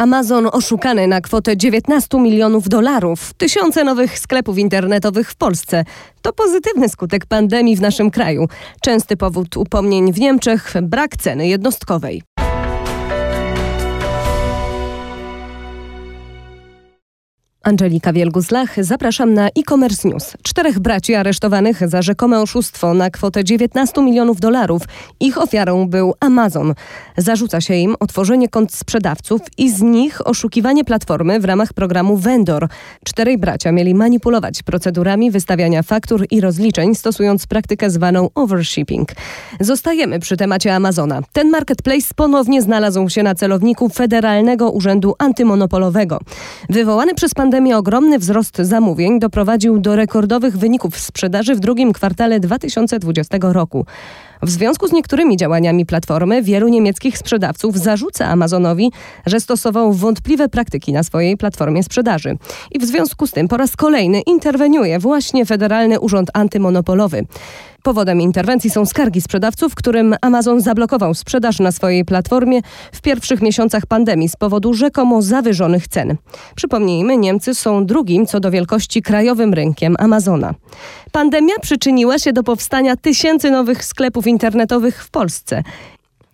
Amazon oszukany na kwotę 19 milionów dolarów, tysiące nowych sklepów internetowych w Polsce. To pozytywny skutek pandemii w naszym kraju. Częsty powód upomnień w Niemczech brak ceny jednostkowej. Angelika Wielgus-Lach, zapraszam na e-commerce news. Czterech braci aresztowanych za rzekome oszustwo na kwotę 19 milionów dolarów. Ich ofiarą był Amazon. Zarzuca się im otworzenie kont sprzedawców i z nich oszukiwanie platformy w ramach programu Vendor. Czterej bracia mieli manipulować procedurami wystawiania faktur i rozliczeń, stosując praktykę zwaną overshipping. Zostajemy przy temacie Amazona. Ten marketplace ponownie znalazł się na celowniku Federalnego Urzędu Antymonopolowego. Wywołany przez pan pandemii ogromny wzrost zamówień doprowadził do rekordowych wyników sprzedaży w drugim kwartale 2020 roku. W związku z niektórymi działaniami platformy wielu niemieckich sprzedawców zarzuca Amazonowi, że stosował wątpliwe praktyki na swojej platformie sprzedaży. I w związku z tym po raz kolejny interweniuje właśnie Federalny Urząd Antymonopolowy. Powodem interwencji są skargi sprzedawców, którym Amazon zablokował sprzedaż na swojej platformie w pierwszych miesiącach pandemii z powodu rzekomo zawyżonych cen. Przypomnijmy, Niemcy są drugim co do wielkości krajowym rynkiem Amazona. Pandemia przyczyniła się do powstania tysięcy nowych sklepów internetowych w Polsce.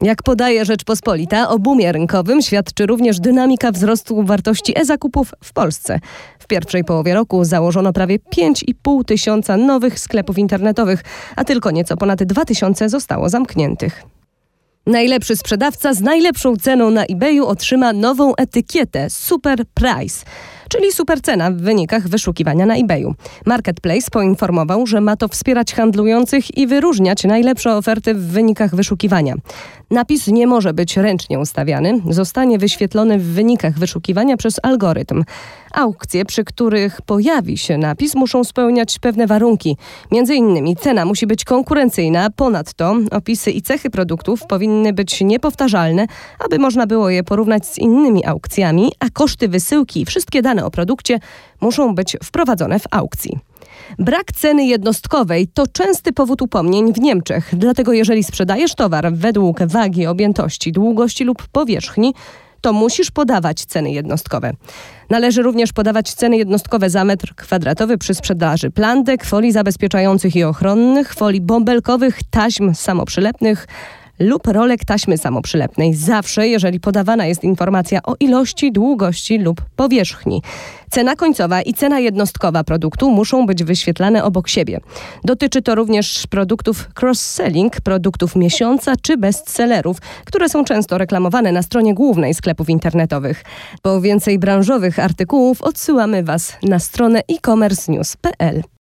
Jak podaje Rzeczpospolita, o boomie rynkowym świadczy również dynamika wzrostu wartości e-zakupów w Polsce. W pierwszej połowie roku założono prawie 5,5 tysiąca nowych sklepów internetowych, a tylko nieco ponad 2 tysiące zostało zamkniętych. Najlepszy sprzedawca z najlepszą ceną na eBayu otrzyma nową etykietę Super Price czyli supercena w wynikach wyszukiwania na eBayu. Marketplace poinformował, że ma to wspierać handlujących i wyróżniać najlepsze oferty w wynikach wyszukiwania. Napis nie może być ręcznie ustawiany, zostanie wyświetlony w wynikach wyszukiwania przez algorytm. Aukcje, przy których pojawi się napis, muszą spełniać pewne warunki. Między innymi cena musi być konkurencyjna, ponadto opisy i cechy produktów powinny być niepowtarzalne, aby można było je porównać z innymi aukcjami, a koszty wysyłki i wszystkie dane o produkcie muszą być wprowadzone w aukcji. Brak ceny jednostkowej to częsty powód upomnień w Niemczech. Dlatego jeżeli sprzedajesz towar według wagi, objętości, długości lub powierzchni, to musisz podawać ceny jednostkowe. Należy również podawać ceny jednostkowe za metr kwadratowy przy sprzedaży plandek, folii zabezpieczających i ochronnych, folii bąbelkowych, taśm samoprzylepnych, lub rolek taśmy samoprzylepnej. Zawsze, jeżeli podawana jest informacja o ilości, długości lub powierzchni. Cena końcowa i cena jednostkowa produktu muszą być wyświetlane obok siebie. Dotyczy to również produktów cross-selling, produktów miesiąca czy bestsellerów, które są często reklamowane na stronie głównej sklepów internetowych. Po więcej branżowych artykułów odsyłamy Was na stronę e-commerce news.pl.